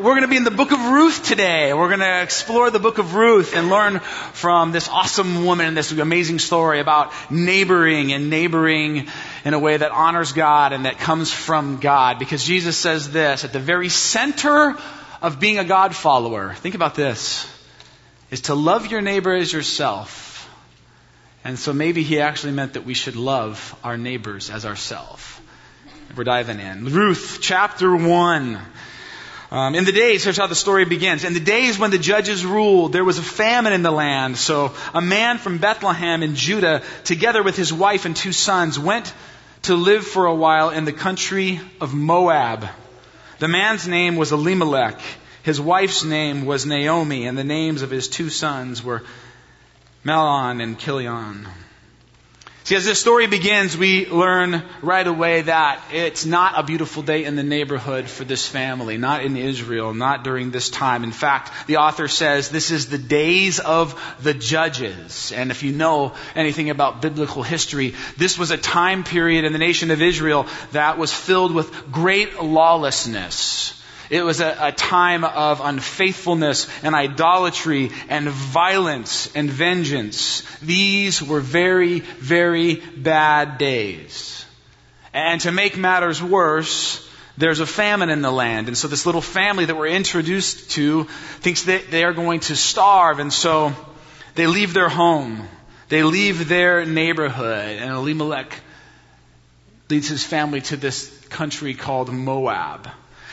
We're going to be in the book of Ruth today. We're going to explore the book of Ruth and learn from this awesome woman and this amazing story about neighboring and neighboring in a way that honors God and that comes from God. Because Jesus says this at the very center of being a God follower. Think about this is to love your neighbor as yourself. And so maybe he actually meant that we should love our neighbors as ourselves. We're diving in. Ruth chapter 1. Um, in the days, here's how the story begins. In the days when the judges ruled, there was a famine in the land. So a man from Bethlehem in Judah, together with his wife and two sons, went to live for a while in the country of Moab. The man's name was Elimelech. His wife's name was Naomi, and the names of his two sons were Mahlon and Chilion. See, as this story begins, we learn right away that it's not a beautiful day in the neighborhood for this family, not in Israel, not during this time. In fact, the author says this is the days of the judges. And if you know anything about biblical history, this was a time period in the nation of Israel that was filled with great lawlessness. It was a, a, time of unfaithfulness and idolatry and violence and vengeance. These were very, very bad days. And to make matters worse, there's a famine in the land. And so this little family that we're introduced to thinks that they are going to starve. And so they leave their home. They leave their neighborhood. And Elimelech leads his family to this country called Moab.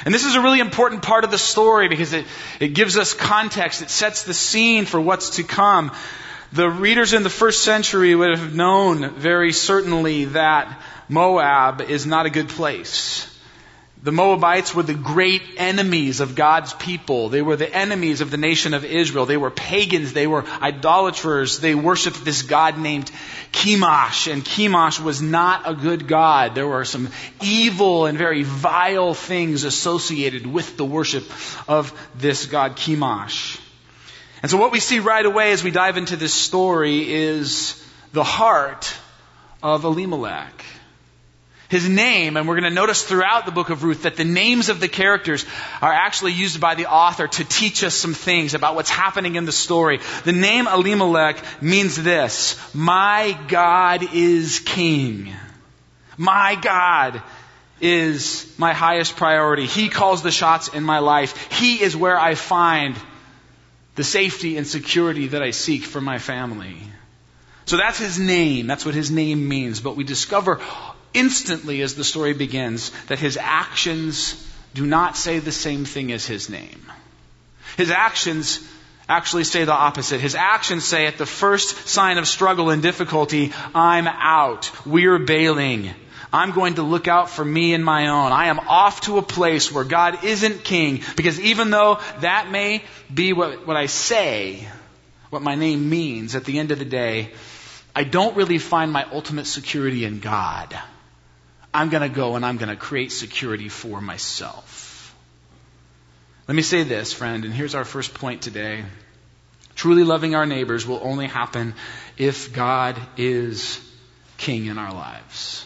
And this is a really important part of the story because it, it gives us context. It sets the scene for what's to come. The readers in the first century would have known very certainly that Moab is not a good place. The Moabites were the great enemies of God's people. They were the enemies of the nation of Israel. They were pagans. They were idolaters. They worshiped this God named Chemosh. And Chemosh was not a good God. There were some evil and very vile things associated with the worship of this God Chemosh. And so what we see right away as we dive into this story is the heart of Elimelech. His name, and we're going to notice throughout the book of Ruth that the names of the characters are actually used by the author to teach us some things about what's happening in the story. The name Elimelech means this My God is king. My God is my highest priority. He calls the shots in my life. He is where I find the safety and security that I seek for my family. So that's his name. That's what his name means. But we discover instantly as the story begins that his actions do not say the same thing as his name. His actions actually say the opposite. His actions say at the first sign of struggle and difficulty, I'm out. We're bailing. I'm going to look out for me and my own. I am off to a place where God isn't king because even though that may be what, what I say, what my name means at the end of the day, I don't really find my ultimate security in God. I'm going to go and I'm going to create security for myself. Let me say this, friend, and here's our first point today. Truly loving our neighbors will only happen if God is king in our lives.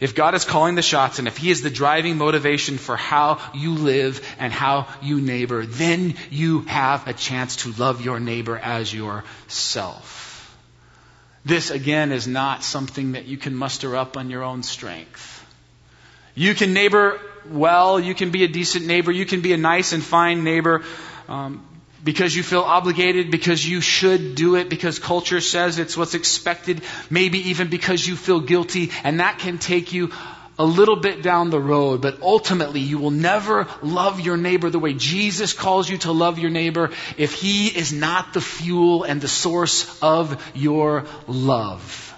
If God is calling the shots and if He is the driving motivation for how you live and how you neighbor, then you have a chance to love your neighbor as yourself. This, again, is not something that you can muster up on your own strength. You can neighbor well, you can be a decent neighbor, you can be a nice and fine neighbor um, because you feel obligated, because you should do it, because culture says it's what's expected, maybe even because you feel guilty, and that can take you a little bit down the road, but ultimately you will never love your neighbor the way Jesus calls you to love your neighbor if he is not the fuel and the source of your love.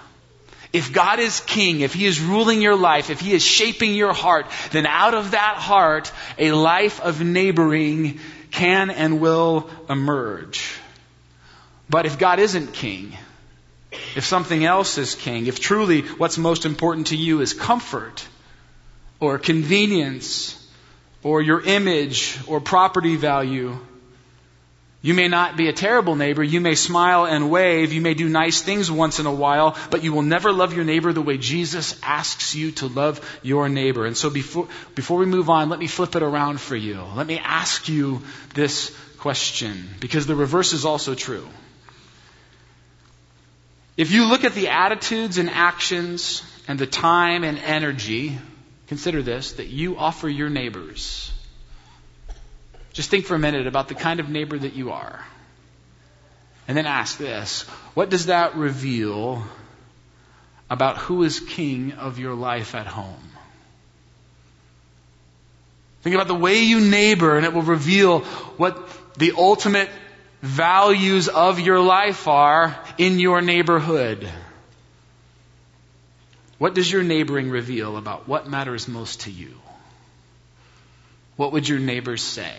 If God is king, if he is ruling your life, if he is shaping your heart, then out of that heart, a life of neighboring can and will emerge. But if God isn't king, if something else is king, if truly what's most important to you is comfort or convenience or your image or property value, You may not be a terrible neighbor. You may smile and wave. You may do nice things once in a while, but you will never love your neighbor the way Jesus asks you to love your neighbor. And so before, before we move on, let me flip it around for you. Let me ask you this question, because the reverse is also true. If you look at the attitudes and actions and the time and energy, consider this, that you offer your neighbors, just think for a minute about the kind of neighbor that you are. And then ask this what does that reveal about who is king of your life at home? Think about the way you neighbor, and it will reveal what the ultimate values of your life are in your neighborhood. What does your neighboring reveal about what matters most to you? What would your neighbors say?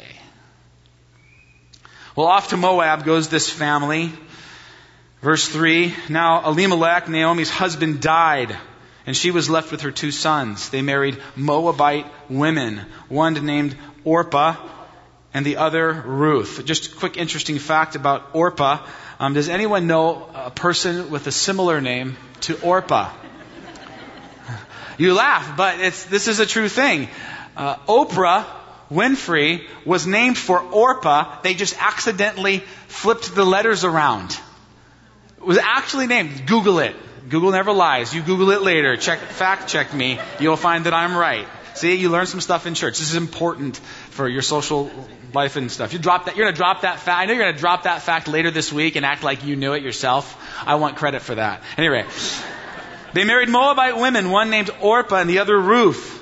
Well, off to Moab goes this family. Verse 3 Now Elimelech, Naomi's husband, died, and she was left with her two sons. They married Moabite women, one named Orpah and the other Ruth. Just a quick interesting fact about Orpah. Um, does anyone know a person with a similar name to Orpah? You laugh, but this is a true thing. Uh, Oprah Winfrey was named for Orpah. They just accidentally flipped the letters around. It was actually named. Google it. Google never lies. You Google it later. Check, fact check me. You'll find that I'm right. See, you learn some stuff in church. This is important for your social life and stuff. You drop that. You're gonna drop that fact. I know you're gonna drop that fact later this week and act like you knew it yourself. I want credit for that. Anyway, they married Moabite women, one named Orpah and the other Ruth.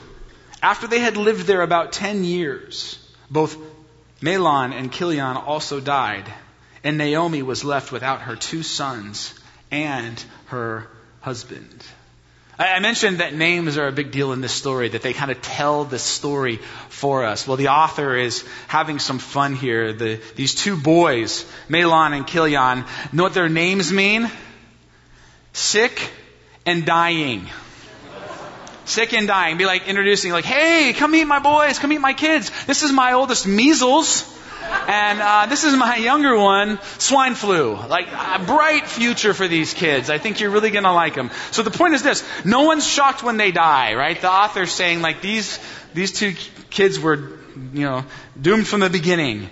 After they had lived there about ten years, both Mahlon and Chilion also died, and Naomi was left without her two sons and her husband. I mentioned that names are a big deal in this story, that they kind of tell the story for us. Well, the author is having some fun here. The, these two boys, Mahlon and Chilion, know what their names mean? Sick and dying sick and dying. Be like introducing, like, hey, come meet my boys, come meet my kids. This is my oldest measles. And uh, this is my younger one, swine flu. Like a bright future for these kids. I think you're really going to like them. So the point is this: no one's shocked when they die, right? The author's saying like these these two kids were, you know, doomed from the beginning.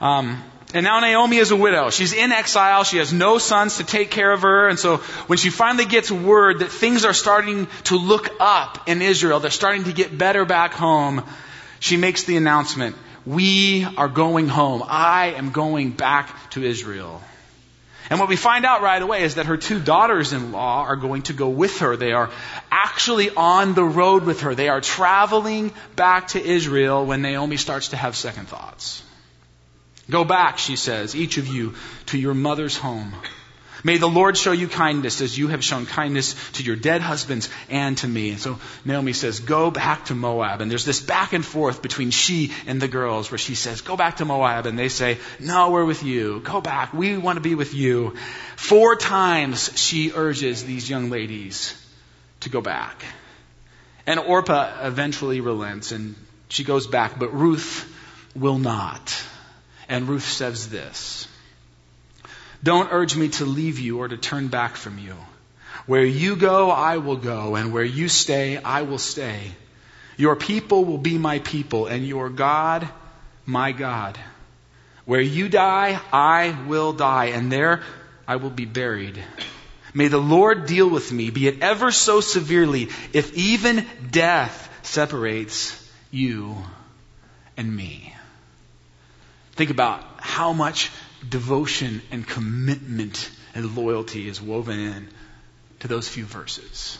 Um, and now Naomi is a widow. She's in exile. She has no sons to take care of her. And so when she finally gets word that things are starting to look up in Israel, they're starting to get better back home, she makes the announcement, we are going home. I am going back to Israel. And what we find out right away is that her two daughters in law are going to go with her. They are actually on the road with her. They are traveling back to Israel when Naomi starts to have second thoughts. Go back, she says, each of you, to your mother's home. May the Lord show you kindness as you have shown kindness to your dead husbands and to me. And so Naomi says, Go back to Moab. And there's this back and forth between she and the girls where she says, Go back to Moab. And they say, No, we're with you. Go back. We want to be with you. Four times she urges these young ladies to go back. And Orpah eventually relents and she goes back, but Ruth will not. And Ruth says this Don't urge me to leave you or to turn back from you. Where you go, I will go, and where you stay, I will stay. Your people will be my people, and your God, my God. Where you die, I will die, and there I will be buried. May the Lord deal with me, be it ever so severely, if even death separates you and me. Think about how much devotion and commitment and loyalty is woven in to those few verses.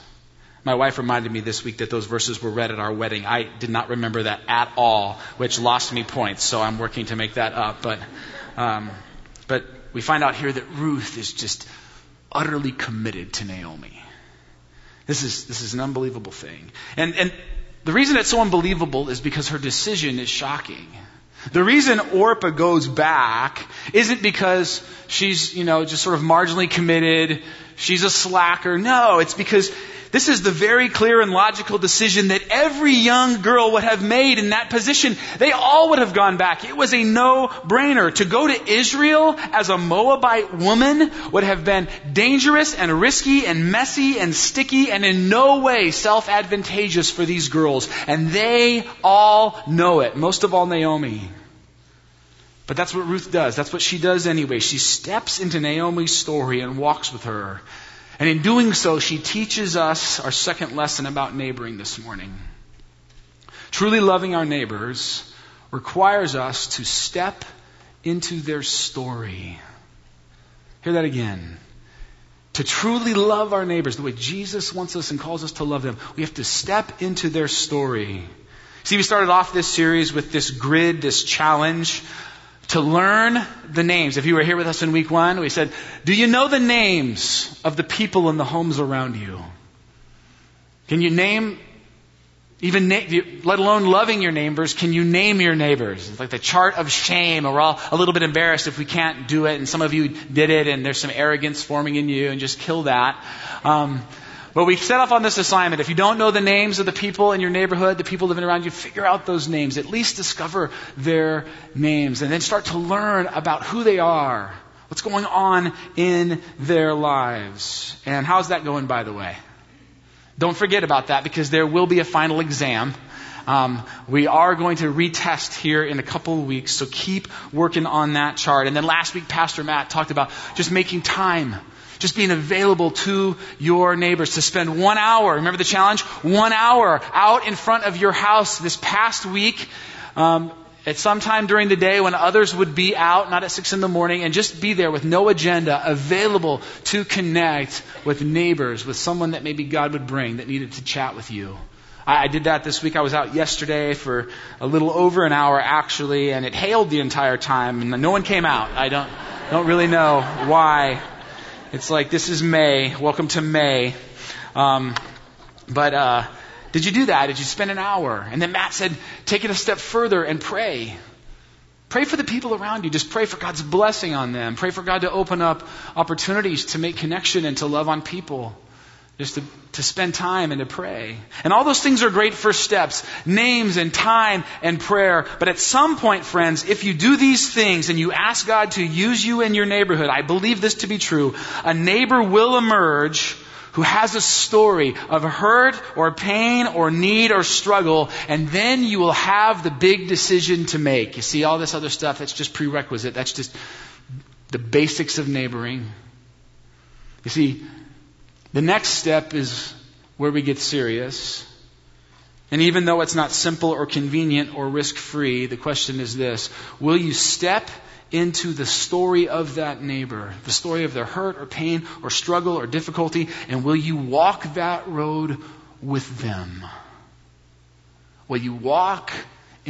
My wife reminded me this week that those verses were read at our wedding. I did not remember that at all, which lost me points, so I'm working to make that up. But, um, but we find out here that Ruth is just utterly committed to Naomi. This is, this is an unbelievable thing. And, and the reason it's so unbelievable is because her decision is shocking. The reason Orpah goes back isn't because she's, you know, just sort of marginally committed, she's a slacker. No, it's because this is the very clear and logical decision that every young girl would have made in that position. They all would have gone back. It was a no-brainer. To go to Israel as a Moabite woman would have been dangerous and risky and messy and sticky and in no way self-advantageous for these girls. And they all know it. Most of all Naomi. But that's what Ruth does. That's what she does anyway. She steps into Naomi's story and walks with her. And in doing so, she teaches us our second lesson about neighboring this morning. Truly loving our neighbors requires us to step into their story. Hear that again. To truly love our neighbors the way Jesus wants us and calls us to love them, we have to step into their story. See, we started off this series with this grid, this challenge to learn the names. If you were here with us in week one, we said, Do you know the names of the people in the homes around you? Can you name, even na- let alone loving your neighbors, can you name your neighbors? It's like the chart of shame. We're all a little bit embarrassed if we can't do it, and some of you did it, and there's some arrogance forming in you, and just kill that. Um, but we set off on this assignment. If you don't know the names of the people in your neighborhood, the people living around you, figure out those names. At least discover their names and then start to learn about who they are, what's going on in their lives. And how's that going, by the way? Don't forget about that because there will be a final exam. Um, we are going to retest here in a couple of weeks, so keep working on that chart. And then last week, Pastor Matt talked about just making time just being available to your neighbors to spend one hour. Remember the challenge? One hour out in front of your house this past week. Um, at some time during the day when others would be out, not at six in the morning, and just be there with no agenda, available to connect with neighbors, with someone that maybe God would bring that needed to chat with you. I, I did that this week. I was out yesterday for a little over an hour actually, and it hailed the entire time, and no one came out. I don't, don't really know why. It's like, this is May. Welcome to May. Um, but uh, did you do that? Did you spend an hour? And then Matt said, take it a step further and pray. Pray for the people around you. Just pray for God's blessing on them. Pray for God to open up opportunities to make connection and to love on people just to, to spend time and to pray. And all those things are great first steps names and time and prayer. But at some point, friends, if you do these things and you ask God to use you in your neighborhood, I believe this to be true, a neighbor will emerge who has a story of hurt or pain or need or struggle, and then you will have the big decision to make. You see, all this other stuff, that's just prerequisite. That's just the basics of neighboring. You see, the next step is where we get serious. And even though it's not simple or convenient or risk free, the question is this Will you step into the story of that neighbor, the story of their hurt or pain or struggle or difficulty, and will you walk that road with them? Will you walk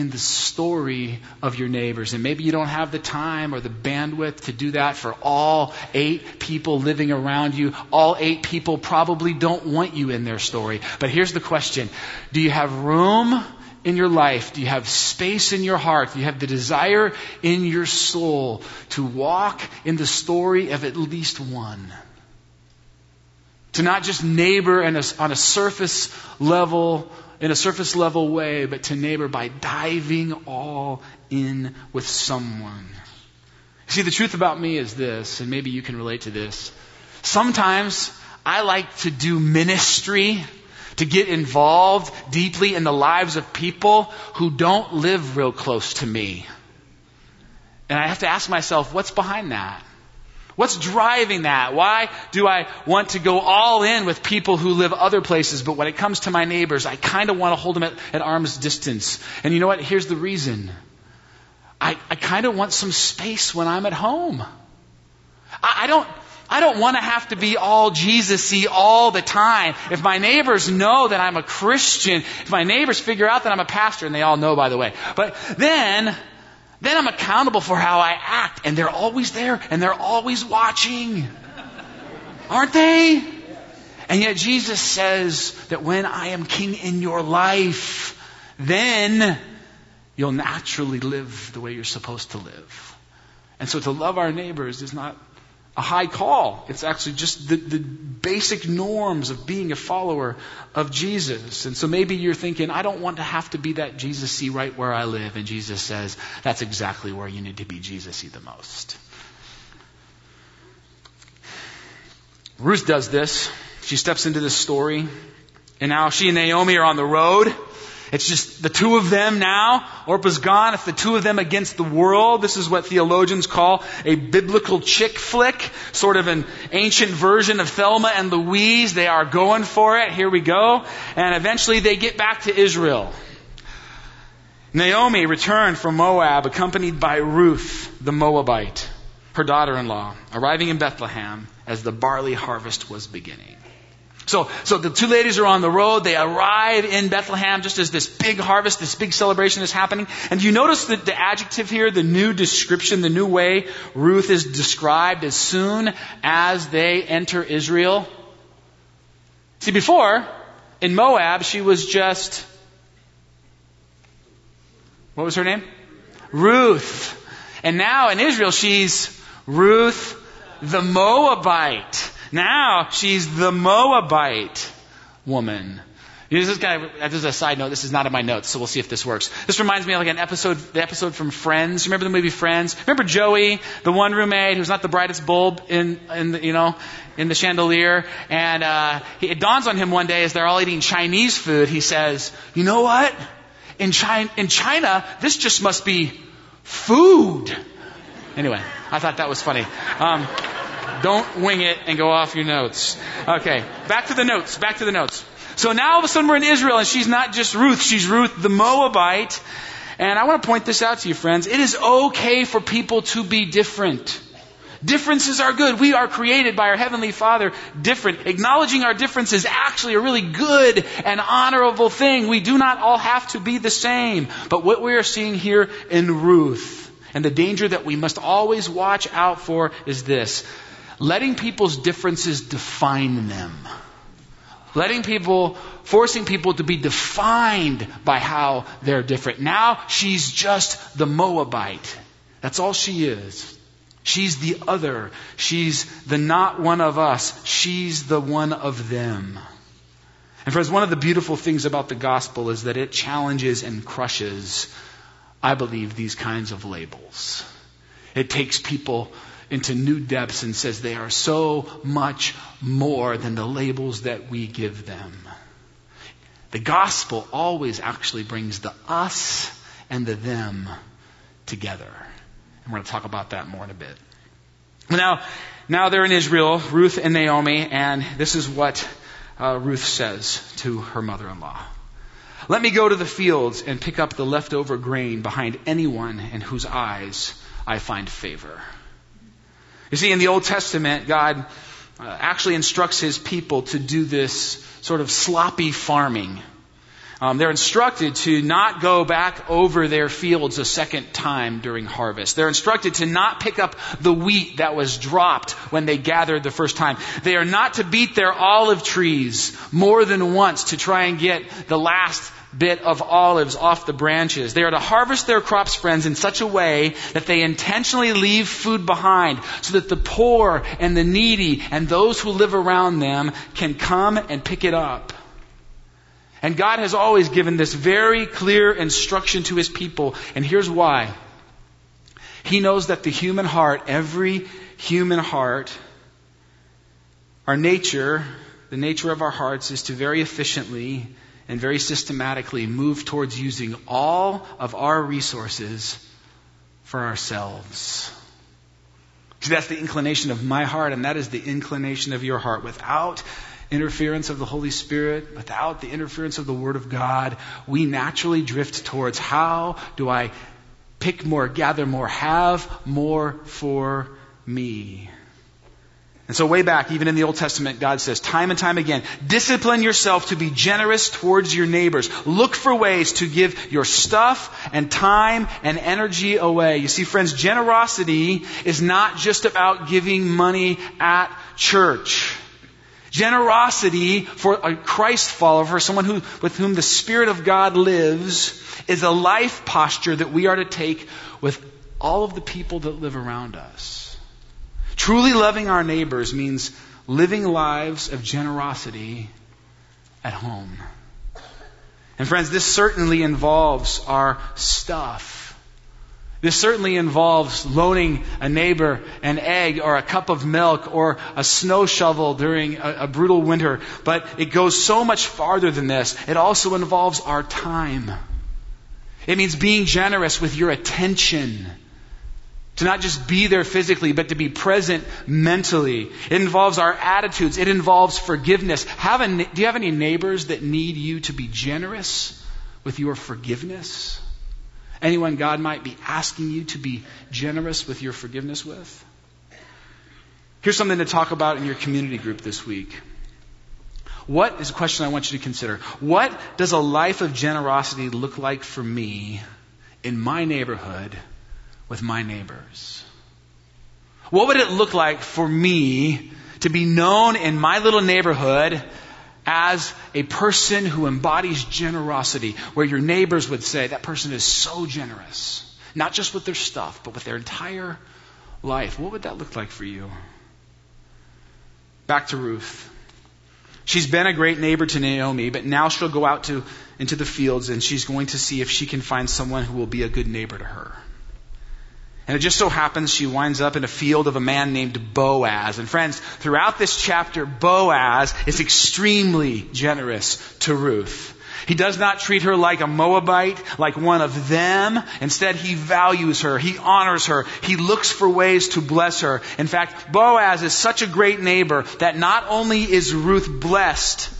in the story of your neighbors. And maybe you don't have the time or the bandwidth to do that for all eight people living around you. All eight people probably don't want you in their story. But here's the question Do you have room? in your life? Do you have space in your heart? Do you have the desire in your soul to walk in the story of at least one? To not just neighbor a, on a surface level in a surface level way, but to neighbor by diving all in with someone. See, the truth about me is this, and maybe you can relate to this. Sometimes I like to do ministry, to get involved deeply in the lives of people who don't live real close to me. And I have to ask myself, what's behind that? What's driving that? Why do I want to go all in with people who live other places, but when it comes to my neighbors, I kind of want to hold them at, at, arm's distance? And you know what? Here's the reason. I, I kind of want some space when I'm at home. I, I don't, I don't want to have to be all Jesus-y all the time. If my neighbors know that I'm a Christian, if my neighbors figure out that I'm a pastor, and they all know by the way, but then then I'm accountable for how I act, and they're always there, and they're always watching. Aren't they? And yet Jesus says that when I am king in your life, then you'll naturally live the way you're supposed to live. And so to love our neighbors is not a high call. It's actually just the, the basic norms of being a follower of Jesus. And so maybe you're thinking, I don't want to have to be that Jesus-y right where I live. And Jesus says, that's exactly where you need to be Jesus-y the most. Ruth does this. She steps into this story. And now she and Naomi are on the road. It's just the two of them now. Orpah's gone. It's the two of them against the world. This is what theologians call a biblical chick flick, sort of an ancient version of Thelma and Louise. They are going for it. Here we go. And eventually they get back to Israel. Naomi returned from Moab accompanied by Ruth, the Moabite, her daughter in law, arriving in Bethlehem as the barley harvest was beginning. So, so the two ladies are on the road. They arrive in Bethlehem just as this big harvest, this big celebration is happening. And you notice that the adjective here, the new description, the new way Ruth is described as soon as they enter Israel. See, before, in Moab, she was just, what was her name? Ruth. And now in Israel, she's Ruth the Moabite. Now she's the Moabite woman. This is kind of, as a side note, this is not in my notes, so we'll see if this works. This reminds me of like an episode, the episode from Friends. Remember the movie Friends? Remember Joey, the one roommate who's not the brightest bulb in, in the, you know, in the chandelier? And, uh, he, it dawns on him one day as they're all eating Chinese food, he says, you know what? In China, in China, this just must be food. Anyway, I thought that was funny. Um, don't wing it and go off your notes. Okay, back to the notes, back to the notes. So now all of a sudden we're in Israel and she's not just Ruth, she's Ruth the Moabite. And I want to point this out to you, friends. It is okay for people to be different. Differences are good. We are created by our Heavenly Father different. Acknowledging our difference is actually a really good and honorable thing. We do not all have to be the same. But what we are seeing here in Ruth, and the danger that we must always watch out for is this letting people's differences define them. Letting people, forcing people to be defined by how they're different. Now she's just the Moabite. That's all she is. She's the other. She's the not one of us. She's the one of them. And friends, one of the beautiful things about the gospel is that it challenges and crushes, I believe, these kinds of labels. It takes people into new depths and says they are so much more than the labels that we give them. The gospel always actually brings the us and the them together. And we're going to talk about that more in a bit. Now, now they're in Israel, Ruth and Naomi, and this is what uh, Ruth says to her mother in law. Let me go to the fields and pick up the leftover grain behind anyone in whose eyes I find favor. You see, in the Old Testament, God uh, actually instructs his people to do this sort of sloppy farming. Um, they're instructed to not go back over their fields a second time during harvest. They're instructed to not pick up the wheat that was dropped when they gathered the first time. They are not to beat their olive trees more than once to try and get the last bit of olives off the branches. They are to harvest their crops, friends, in such a way that they intentionally leave food behind so that the poor and the needy and those who live around them can come and pick it up. And God has always given this very clear instruction to His people, and here's why. He knows that the human heart, every human heart, our nature, the nature of our hearts is to very efficiently and very systematically move towards using all of our resources for ourselves. See, that's the inclination of my heart, and that is the inclination of your heart. Without interference of the Holy Spirit, without the interference of the Word of God, we naturally drift towards how do I pick more, gather more, have more for me. And so, way back, even in the Old Testament, God says time and time again discipline yourself to be generous towards your neighbors. Look for ways to give your stuff and time and energy away. You see, friends, generosity is not just about giving money at church. Generosity for a Christ follower, for someone who, with whom the Spirit of God lives, is a life posture that we are to take with all of the people that live around us. Truly loving our neighbors means living lives of generosity at home. And friends, this certainly involves our stuff. This certainly involves loaning a neighbor an egg or a cup of milk or a snow shovel during a, a, brutal winter. But it goes so much farther than this. It also involves our time. It means being generous with your attention. To not just be there physically, but to be present mentally. It involves our attitudes. It involves forgiveness. Have a, do you have any neighbors that need you to be generous with your forgiveness? Anyone God might be asking you to be generous with your forgiveness with? Here's something to talk about in your community group this week. What is a question I want you to consider? What does a life of generosity look like for me in my neighborhood with my neighbors? What would it look like for me to be known in my little neighborhood as a person who embodies generosity, where your neighbors would say, that person is so generous, not just with their stuff, but with their entire life. What would that look like for you? Back to Ruth. She's been a great neighbor to Naomi, but now she'll go out to, into the fields and she's going to see if she can find someone who will be a good neighbor to her. And it just so happens she winds up in a field of a man named Boaz. And friends, throughout this chapter, Boaz is extremely generous to Ruth. He does not treat her like a Moabite, like one of them. Instead, he values her. He honors her. He looks for ways to bless her. In fact, Boaz is such a great neighbor that not only is Ruth blessed,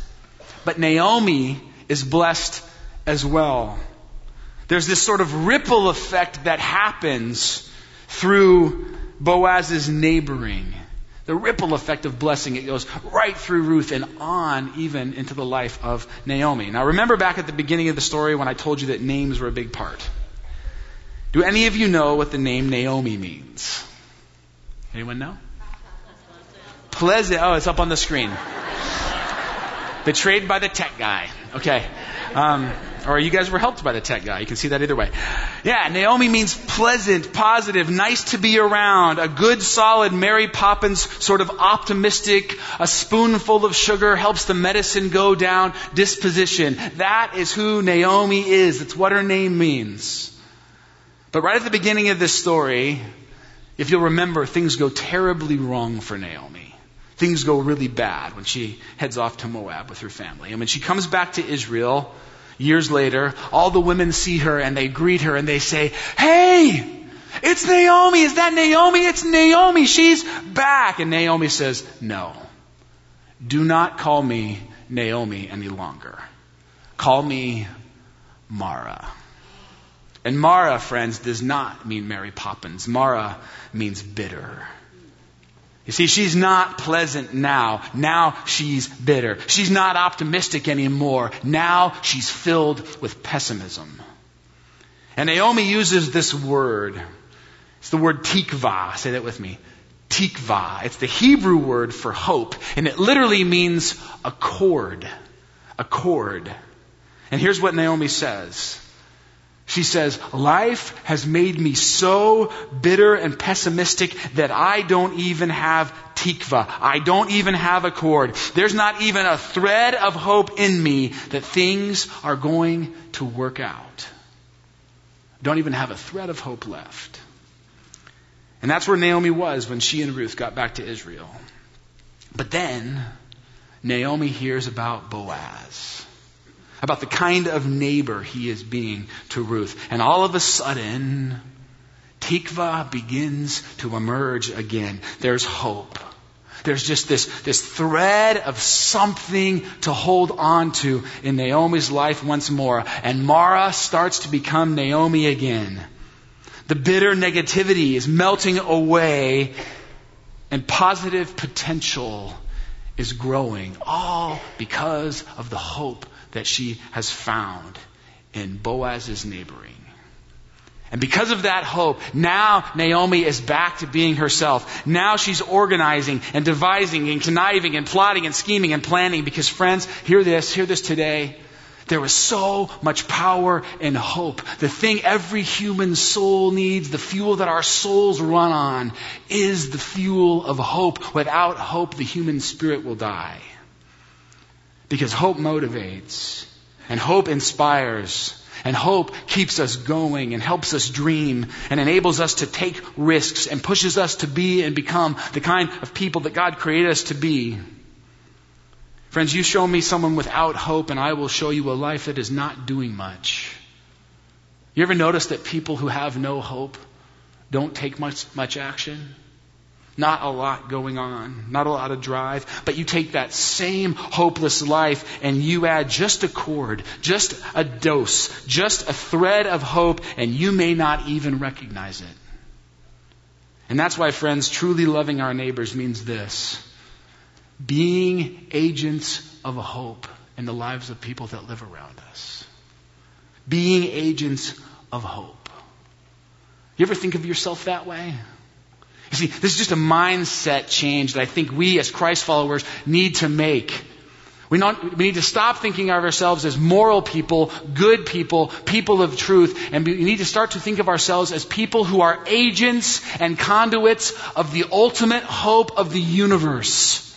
but Naomi is blessed as well. There's this sort of ripple effect that happens through Boaz's neighboring. The ripple effect of blessing, it goes right through Ruth and on even into the life of Naomi. Now remember back at the beginning of the story when I told you that names were a big part. Do any of you know what the name Naomi means? Anyone know? Pleasant. Oh, it's up on the screen. Betrayed by the tech guy. Okay. Um, or you guys were helped by the tech guy. You can see that either way. Yeah, Naomi means pleasant, positive, nice to be around, a good, solid Mary Poppins sort of optimistic, a spoonful of sugar helps the medicine go down disposition. That is who Naomi is. That's what her name means. But right at the beginning of this story, if you'll remember, things go terribly wrong for Naomi. Things go really bad when she heads off to Moab with her family. And when she comes back to Israel, years later, all the women see her and they greet her and they say, Hey! It's Naomi! Is that Naomi? It's Naomi! She's back! And Naomi says, No. Do not call me Naomi any longer. Call me Mara. And Mara, friends, does not mean Mary Poppins. Mara means bitter. You see, she's not pleasant now. Now she's bitter. She's not optimistic anymore. Now she's filled with pessimism. And Naomi uses this word. It's the word tikva. Say that with me. Tikva. It's the Hebrew word for hope. And it literally means a cord. A cord. And here's what Naomi says. She says, Life has made me so bitter and pessimistic that I don't even have tikva. I don't even have a cord. There's not even a thread of hope in me that things are going to work out. Don't even have a thread of hope left. And that's where Naomi was when she and Ruth got back to Israel. But then, Naomi hears about Boaz about the kind of neighbor he is being to Ruth. And all of a sudden, Tikva begins to emerge again. There's hope. There's just this, this thread of something to hold on to in Naomi's life once more. And Mara starts to become Naomi again. The bitter negativity is melting away and positive potential is growing, all because of the hope that she has found in Boaz's neighboring. And because of that hope, now Naomi is back to being herself. Now she's organizing and devising and conniving and plotting and scheming and planning because friends, hear this, hear this today. There is so much power and hope. The thing every human soul needs, the fuel that our souls run on, is the fuel of hope. Without hope, the human spirit will die. Because hope motivates, and hope inspires, and hope keeps us going and helps us dream and enables us to take risks and pushes us to be and become the kind of people that God created us to be. Friends, you show me someone without hope, and I will show you a life that is not doing much. You ever notice that people who have no hope don't take much, much action? Not a lot going on, not a lot of drive, but you take that same hopeless life and you add just a cord, just a dose, just a thread of hope, and you may not even recognize it. And that's why, friends, truly loving our neighbors means this being agents of hope in the lives of people that live around us. Being agents of hope. You ever think of yourself that way? You see, this is just a mindset change that I think we as Christ followers need to make. We, not, we need to stop thinking of ourselves as moral people, good people, people of truth, and we need to start to think of ourselves as people who are agents and conduits of the ultimate hope of the universe.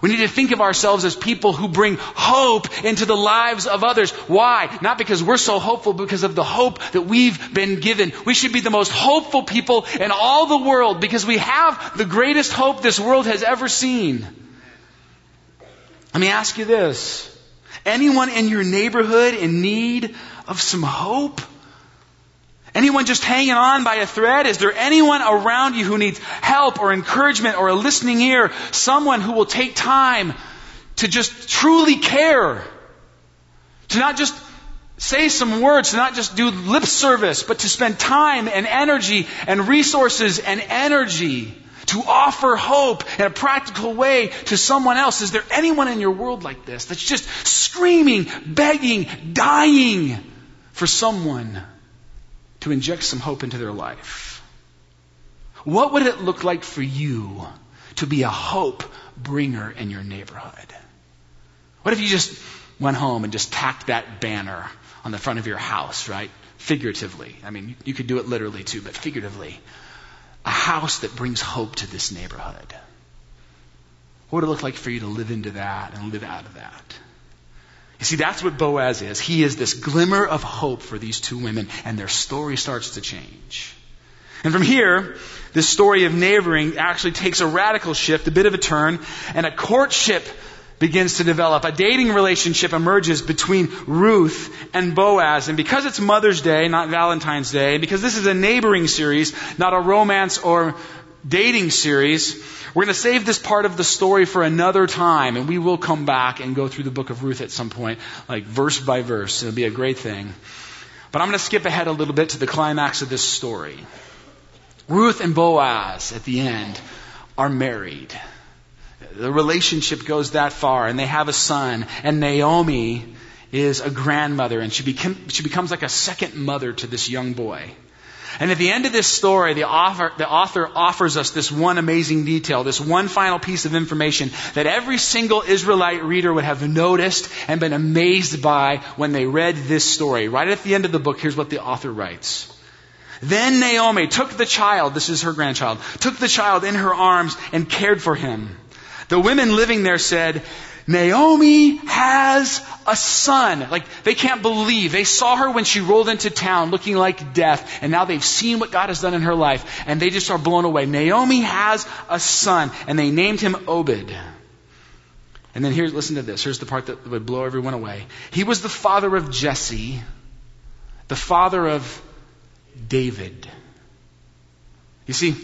We need to think of ourselves as people who bring hope into the lives of others. Why? Not because we're so hopeful, because of the hope that we've been given. We should be the most hopeful people in all the world because we have the greatest hope this world has ever seen. Let me ask you this. Anyone in your neighborhood in need of some hope? Anyone just hanging on by a thread? Is there anyone around you who needs help or encouragement or a listening ear? Someone who will take time to just truly care. To not just say some words, to not just do lip service, but to spend time and energy and resources and energy to offer hope in a practical way to someone else. Is there anyone in your world like this that's just screaming, begging, dying for someone to inject some hope into their life. What would it look like for you to be a hope bringer in your neighborhood? What if you just went home and just tacked that banner on the front of your house, right? Figuratively. I mean, you could do it literally too, but figuratively. A house that brings hope to this neighborhood. What would it look like for you to live into that and live out of that? You see, that's what Boaz is. He is this glimmer of hope for these two women, and their story starts to change. And from here, this story of neighboring actually takes a radical shift, a bit of a turn, and a courtship begins to develop. A dating relationship emerges between Ruth and Boaz. And because it's Mother's Day, not Valentine's Day, and because this is a neighboring series, not a romance or dating series, we're going to save this part of the story for another time, and we will come back and go through the book of Ruth at some point, like verse by verse. It'll be a great thing. But I'm going to skip ahead a little bit to the climax of this story. Ruth and Boaz, at the end, are married. The relationship goes that far, and they have a son, and Naomi is a grandmother, and she, became, she becomes like a second mother to this young boy. And at the end of this story, the author, the author offers us this one amazing detail, this one final piece of information that every single Israelite reader would have noticed and been amazed by when they read this story. Right at the end of the book, here's what the author writes. Then Naomi took the child, this is her grandchild, took the child in her arms and cared for him. The women living there said, Naomi has a son. Like, they can't believe. They saw her when she rolled into town looking like death, and now they've seen what God has done in her life, and they just are blown away. Naomi has a son, and they named him Obed. And then here, listen to this. Here's the part that would blow everyone away. He was the father of Jesse, the father of David. You see,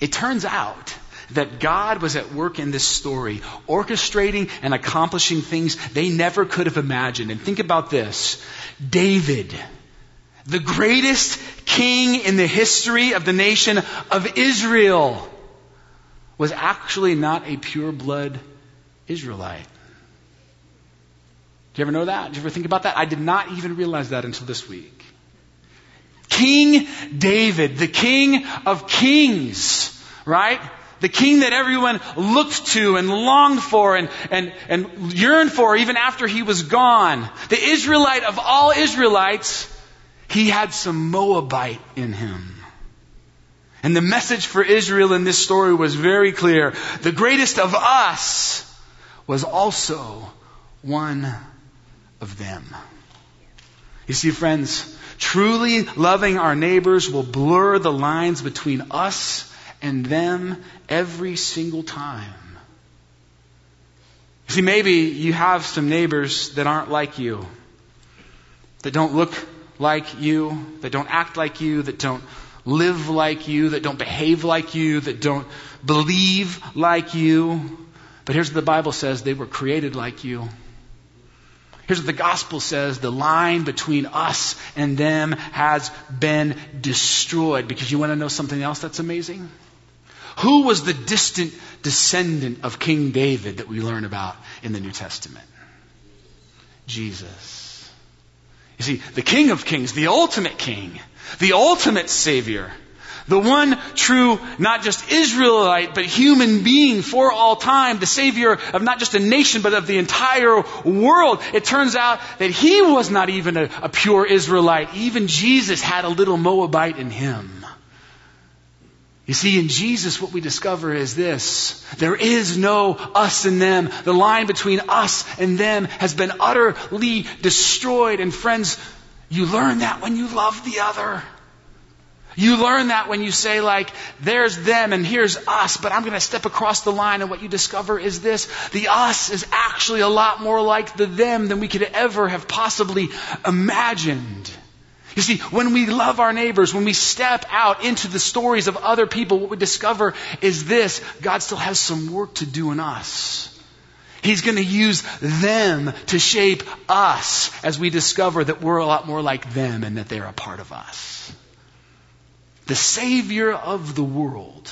it turns out that God was at work in this story, orchestrating and accomplishing things they never could have imagined. And think about this David, the greatest king in the history of the nation of Israel, was actually not a pure blood Israelite. Do you ever know that? Do you ever think about that? I did not even realize that until this week. King David, the king of kings, right? The king that everyone looked to and longed for and, and, and yearned for even after he was gone. The Israelite of all Israelites, he had some Moabite in him. And the message for Israel in this story was very clear. The greatest of us was also one of them. You see, friends, truly loving our neighbors will blur the lines between us and them every single time. See, maybe you have some neighbors that aren't like you, that don't look like you, that don't act like you, that don't live like you, that don't behave like you, that don't believe like you. But here's what the Bible says they were created like you. Here's what the gospel says the line between us and them has been destroyed. Because you want to know something else that's amazing? Who was the distant descendant of King David that we learn about in the New Testament? Jesus. You see, the King of Kings, the ultimate King, the ultimate Savior, the one true, not just Israelite, but human being for all time, the Savior of not just a nation, but of the entire world. It turns out that he was not even a, a pure Israelite. Even Jesus had a little Moabite in him. You see, in Jesus, what we discover is this. There is no us and them. The line between us and them has been utterly destroyed. And friends, you learn that when you love the other. You learn that when you say, like, there's them and here's us, but I'm going to step across the line, and what you discover is this the us is actually a lot more like the them than we could ever have possibly imagined. You see, when we love our neighbors, when we step out into the stories of other people, what we discover is this God still has some work to do in us. He's going to use them to shape us as we discover that we're a lot more like them and that they're a part of us. The Savior of the world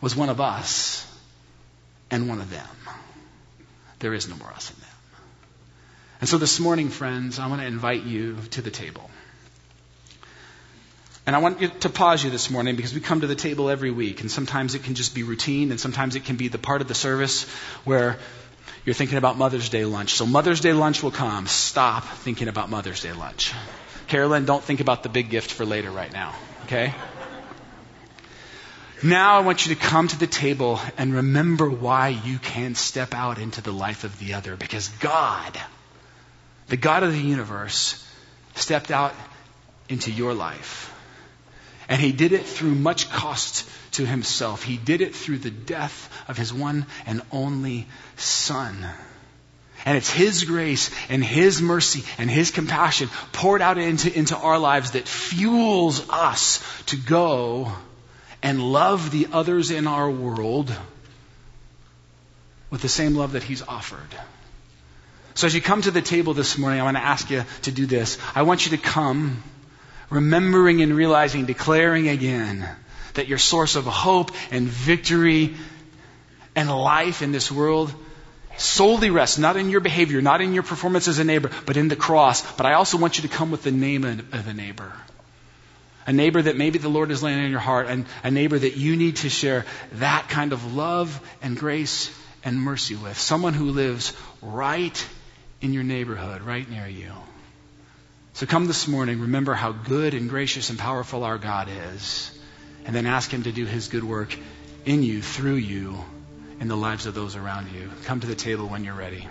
was one of us and one of them. There is no more us and them. And so this morning, friends, I want to invite you to the table. And I want to pause you this morning because we come to the table every week, and sometimes it can just be routine, and sometimes it can be the part of the service where you're thinking about Mother's Day lunch. So Mother's Day lunch will come. Stop thinking about Mother's Day lunch. Carolyn, don't think about the big gift for later right now, okay? Now I want you to come to the table and remember why you can step out into the life of the other because God the God of the universe stepped out into your life. And he did it through much cost to himself. He did it through the death of his one and only Son. And it's His grace and His mercy and His compassion poured out into, into our lives that fuels us to go and love the others in our world with the same love that He's offered. So as you come to the table this morning, I want to ask you to do this. I want you to come remembering and realizing, declaring again that your source of hope and victory and life in this world solely rests not in your behavior, not in your performance as a neighbor, but in the cross. But I also want you to come with the name of a neighbor. A neighbor that maybe the Lord is laying on your heart, and a neighbor that you need to share that kind of love and grace and mercy with. Someone who lives right in your neighborhood, right near you. So come this morning, remember how good and gracious and powerful our God is, and then ask Him to do His good work in you, through you, in the lives of those around you. Come to the table when you're ready.